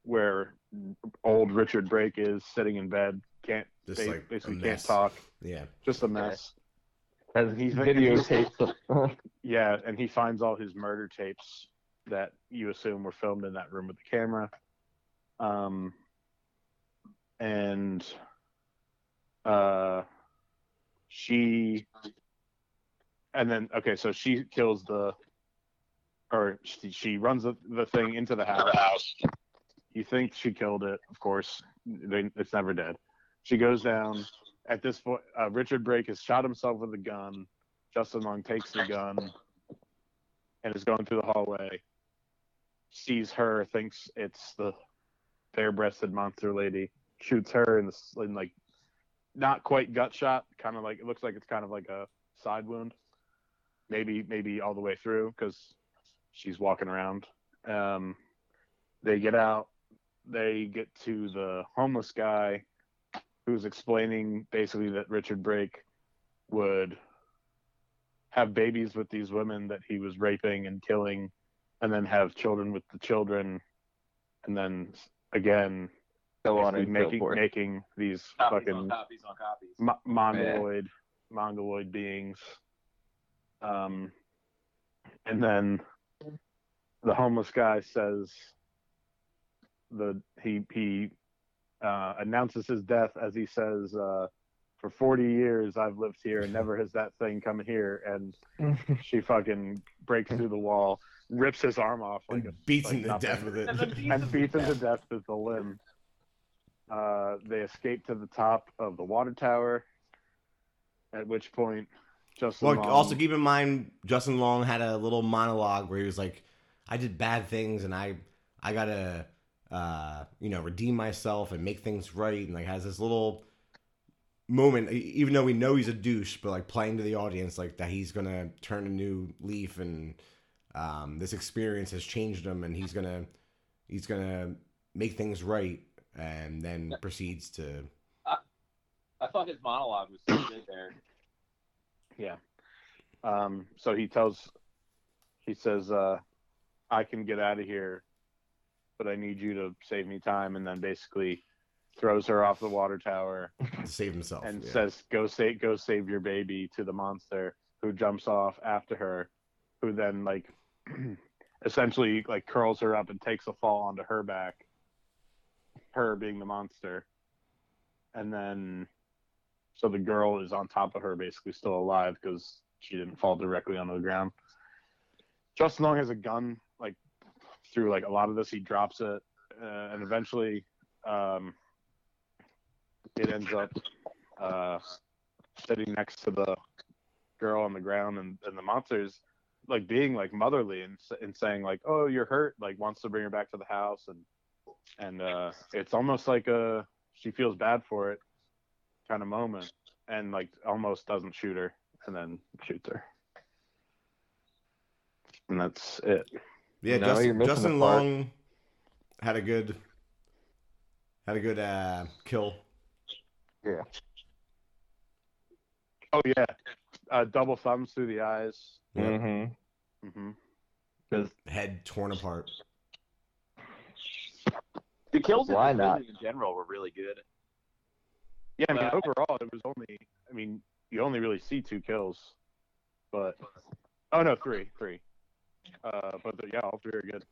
where old Richard Brake is sitting in bed, can't Just ba- like basically can't talk, Yeah. just a mess. And he videotapes. of- Yeah, and he finds all his murder tapes that you assume were filmed in that room with the camera. Um, and uh, she, and then okay, so she kills the, or she, she runs the, the thing into the house. You think she killed it, of course. They, it's never dead. She goes down. At this point, uh, Richard Brake has shot himself with a gun. Justin Long takes the gun and is going through the hallway. Sees her, thinks it's the bare-breasted monster lady. Shoots her in the in like not quite gut shot, kind of like it looks like it's kind of like a side wound. Maybe maybe all the way through because she's walking around. Um, they get out. They get to the homeless guy who's explaining basically that Richard Brake would have babies with these women that he was raping and killing, and then have children with the children, and then again so on and making forth. making these Copies fucking on copies on copies. mo- mongoloid mongoloid beings. Um, and then the homeless guy says the he he uh, announces his death as he says, uh, "For 40 years I've lived here, and never has that thing come here." And she fucking breaks through the wall, rips his arm off like a And beats like him to nothing. death with it. And then beats and him beats to him to death. death with the limb. Uh, they escape to the top of the water tower. At which point, Justin Well, Long, also keep in mind, Justin Long had a little monologue where he was like, "I did bad things, and I, I gotta, uh, you know, redeem myself and make things right," and like has this little moment, even though we know he's a douche, but like playing to the audience, like that he's gonna turn a new leaf, and um, this experience has changed him, and he's gonna, he's gonna make things right, and then proceeds to. I thought his monologue was so good there. yeah. Um, so he tells, he says, uh, "I can get out of here, but I need you to save me time," and then basically throws her off the water tower to save himself and yeah. says, "Go save, go save your baby" to the monster, who jumps off after her, who then like essentially like curls her up and takes a fall onto her back, her being the monster, and then so the girl is on top of her, basically still alive because she didn't fall directly onto the ground. Justin Long has a gun, like through like a lot of this, he drops it, uh, and eventually. Um, it ends up uh, sitting next to the girl on the ground, and, and the monster's like being like motherly and, and saying like, "Oh, you're hurt," like wants to bring her back to the house, and and uh, it's almost like a she feels bad for it kind of moment, and like almost doesn't shoot her, and then shoots her, and that's it. Yeah, No, Justin, Justin. Long had a good had a good uh, kill. Yeah. Oh yeah, uh, double thumbs through the eyes. Yeah. Mm-hmm. Mm hmm Head torn apart. The kills in Why not? in general were really good. Yeah, I mean But- overall it was only. I mean, you only really see two kills, but oh no, three, three. Uh, but the, yeah, all three are good.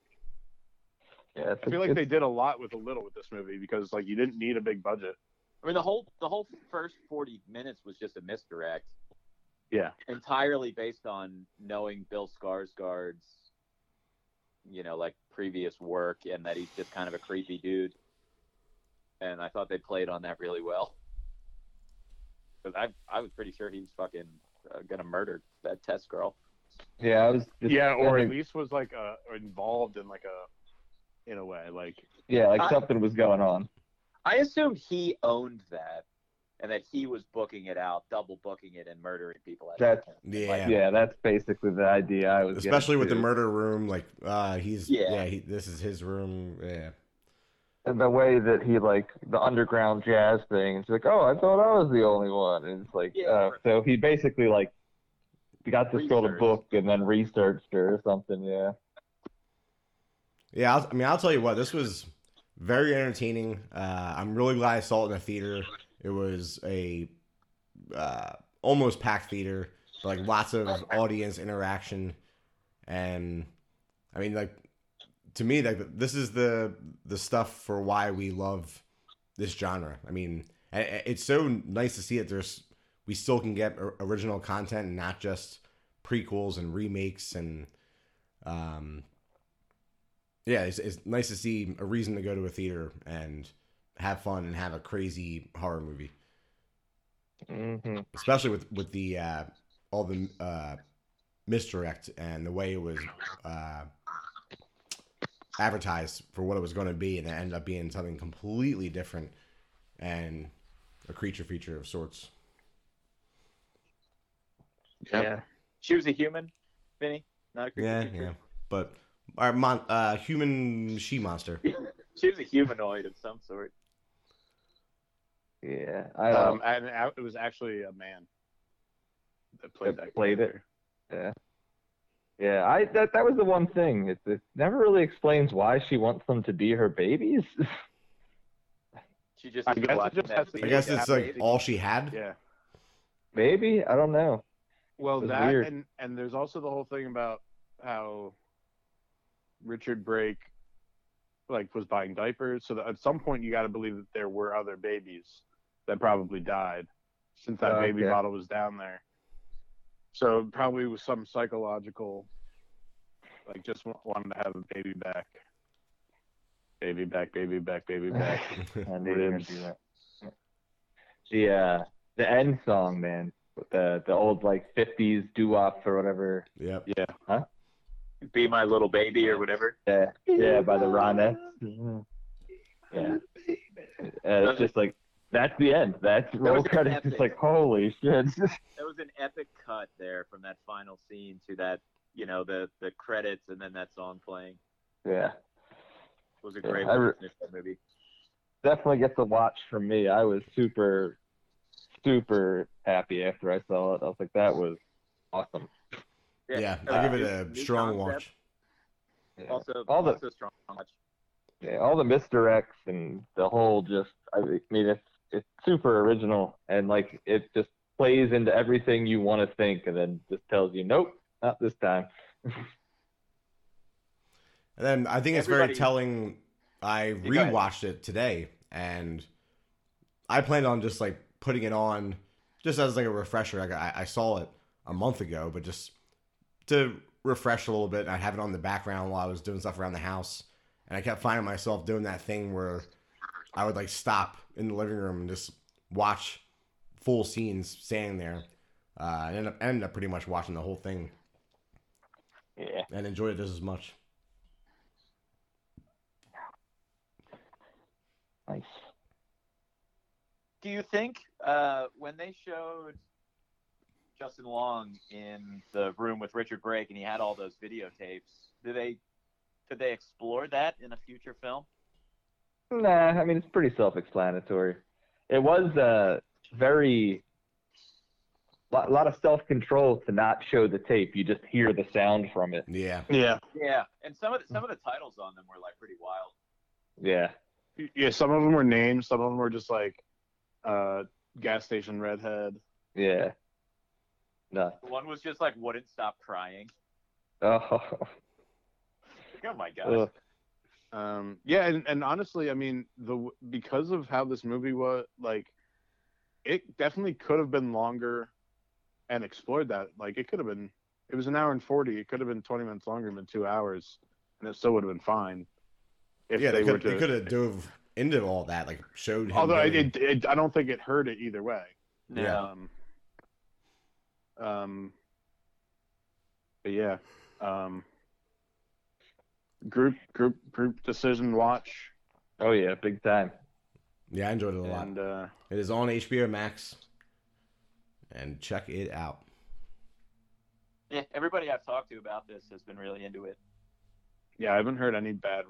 yeah, I feel like they did a lot with a little with this movie because like you didn't need a big budget. I mean, the whole the whole first forty minutes was just a misdirect, Yeah, entirely based on knowing Bill Skarsgård's, you know, like previous work, and that he's just kind of a creepy dude. And I thought they played on that really well. Because I I was pretty sure he was fucking uh, gonna murder that Tess girl. yeah, I was. Just, yeah, or I at least was like uh involved in like a, in a way like yeah, like I- something was going on. I assumed he owned that, and that he was booking it out, double booking it, and murdering people. At That's Yeah. yeah. that's basically the idea I was. Especially with the murder room, like uh, he's yeah, Yeah. he, this is his room. Yeah, and the way that he like the underground jazz thing. It's like, oh, I thought I was the only one. And it's like, Yeah. uh, so he basically like got this girl to book and then researched her or something. Yeah. Yeah, I'll, I mean, I'll tell you what, this was very entertaining. Uh, I'm really glad I saw it in the theater. It was a uh, almost packed theater, but, like lots of audience interaction, and I mean, like to me, like this is the the stuff for why we love this genre. I mean, it's so nice to see that there's we still can get original content and not just prequels and remakes and um yeah, it's, it's nice to see a reason to go to a theater and have fun and have a crazy horror movie, hmm especially with with the uh, all the uh, misdirect and the way it was uh, advertised for what it was going to be, and it ended up being something completely different and a creature feature of sorts. Yep. Yeah. She was a human, Vinny, not a creature. Yeah, feature. yeah, but our mon- uh, human she monster. She was a humanoid of some sort. Yeah. I Um, um, and it was actually a man that played That that. played it? character. Yeah. I that that was the one thing. It, it never really explains why she wants them to be her babies. She just I guess it just has to I guess it's like baby. all she had. Yeah. Maybe I don't know. Well, that weird. and and there's also the whole thing about how Richard Brake like was buying diapers. So that at some point you got to believe that there were other babies that probably died since that baby Okay. bottle was down there. So probably was some psychological, like just wanted to have a baby back, baby back, baby back, baby back. I knew you were Ribs. do that. The uh, the end song, man, the the old like '50s doo wop or whatever. yep. yeah. Huh? Be my little baby or whatever. Yeah, yeah, by the Ronettes. Yeah, uh, it's just like that's the end. That's roll was credits. epic. It's like holy shit. That was an epic cut there from that final scene to that, you know, the the credits and then that song playing. yeah, It was a great I way re- that movie. definitely gets a watch from me. I was super, super happy after I saw it. I was like, that was awesome. Yeah, uh, I give it a strong concept. watch. Yeah. Also, All the- also strong watch. Yeah, all the misdirects and the whole just I mean it's it's super original and like it just plays into everything you want to think and then just tells you nope not this time And then I think it's very telling. I rewatched it today, and I planned on just like putting it on, just as like a refresher. Like I, I saw it a month ago, but just to refresh a little bit. And I have it on the background while I was doing stuff around the house, and I kept finding myself doing that thing where I would like stop in the living room and just watch full scenes standing there. Uh, and ended up, ended up pretty much watching the whole thing yeah and enjoyed it just as much. nice Do you think uh, when they showed Justin Long in the room with Richard Brake and he had all those videotapes, did they did they explore that in a future film? Nah I mean it's pretty self-explanatory it was uh very lot, lot of self-control to not show the tape you just hear the sound from it Yeah. Yeah. Yeah, and some of the, some of the titles on them were like pretty wild. yeah Yeah. Some of them were names. Some of them were just like uh, gas station redhead. yeah no One was just like wouldn't stop crying. oh Oh my gosh. Ugh. Um, yeah, and, and honestly, I mean, the because of how this movie was, like, it definitely could have been longer, and explored that. Like, it could have been. It was an hour and forty. It could have been twenty minutes longer than two hours, and it still would have been fine. If yeah, they, they were could, to. they could have dove into all that, like showed him. although doing- it, it, I don't think it hurt it either way. yeah. Um, um, but yeah, um, group group group decision watch, oh yeah big time yeah, I enjoyed it a lot. and uh, It is on HBO Max, and check it out. Yeah, everybody I've talked to about this has been really into it. yeah, I haven't heard any bad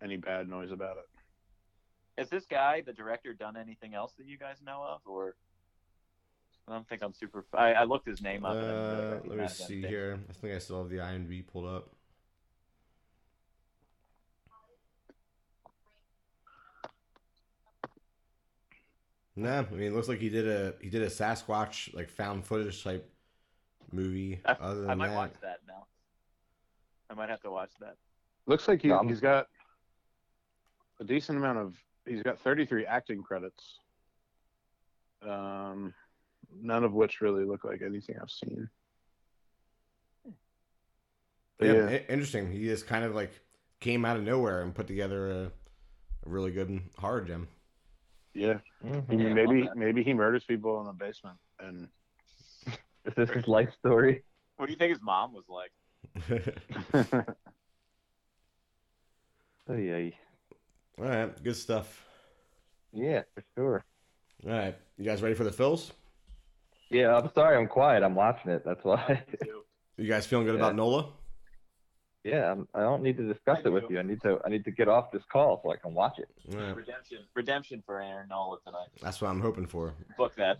any bad noise about it. Has this guy, the director, done anything else that you guys know of, or I don't think I'm super. I, I looked his name Uh, up. and I didn't really let me see here. I think I still have the IMDb pulled up. Nah, I mean, it looks like he did a he did a Sasquatch like found footage type movie. I, Other than I might that, watch that now. I might have to watch that. Looks like he, Um, he's got a decent amount of. He's got 33 acting credits. Um, none of which really look like anything I've seen. But yeah, yeah, interesting. He just kind of like came out of nowhere and put together a, a really good horror gem. Yeah. Mhm. Yeah, maybe maybe he murders people in the basement, and Is this his life story? What do you think his mom was like? Oh yeah, All right, good stuff. yeah, for sure. All right, you guys ready for the Phils? Yeah, I'm sorry, I'm quiet. I'm watching it. That's why. You guys feeling good about Nola? Yeah, I'm, I don't need to discuss I it with do. you. I need to. I need to get off this call so I can watch it. All right, Redemption, redemption for Aaron Nola tonight. that's what I'm hoping for. Book that.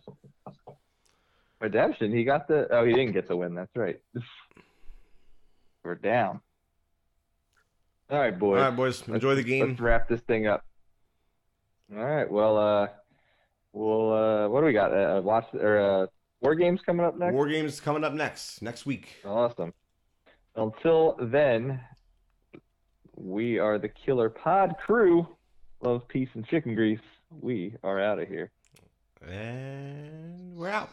Redemption. He got the. Oh, he didn't get the win. That's right. We're down. All right, boys. All right, boys, enjoy the game. Let's wrap this thing up. All right. Well, uh, we'll uh, what do we got? Uh, watch or uh, war games coming up next. War games coming up next next week. Awesome. Until then, we are the Killer Pod crew. Love, peace, and chicken grease. We are out of here. And we're out.